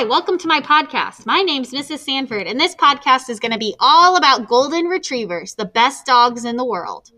Hi, welcome to my podcast. My name's Mrs. Sanford, and this podcast is going to be all about golden retrievers, the best dogs in the world.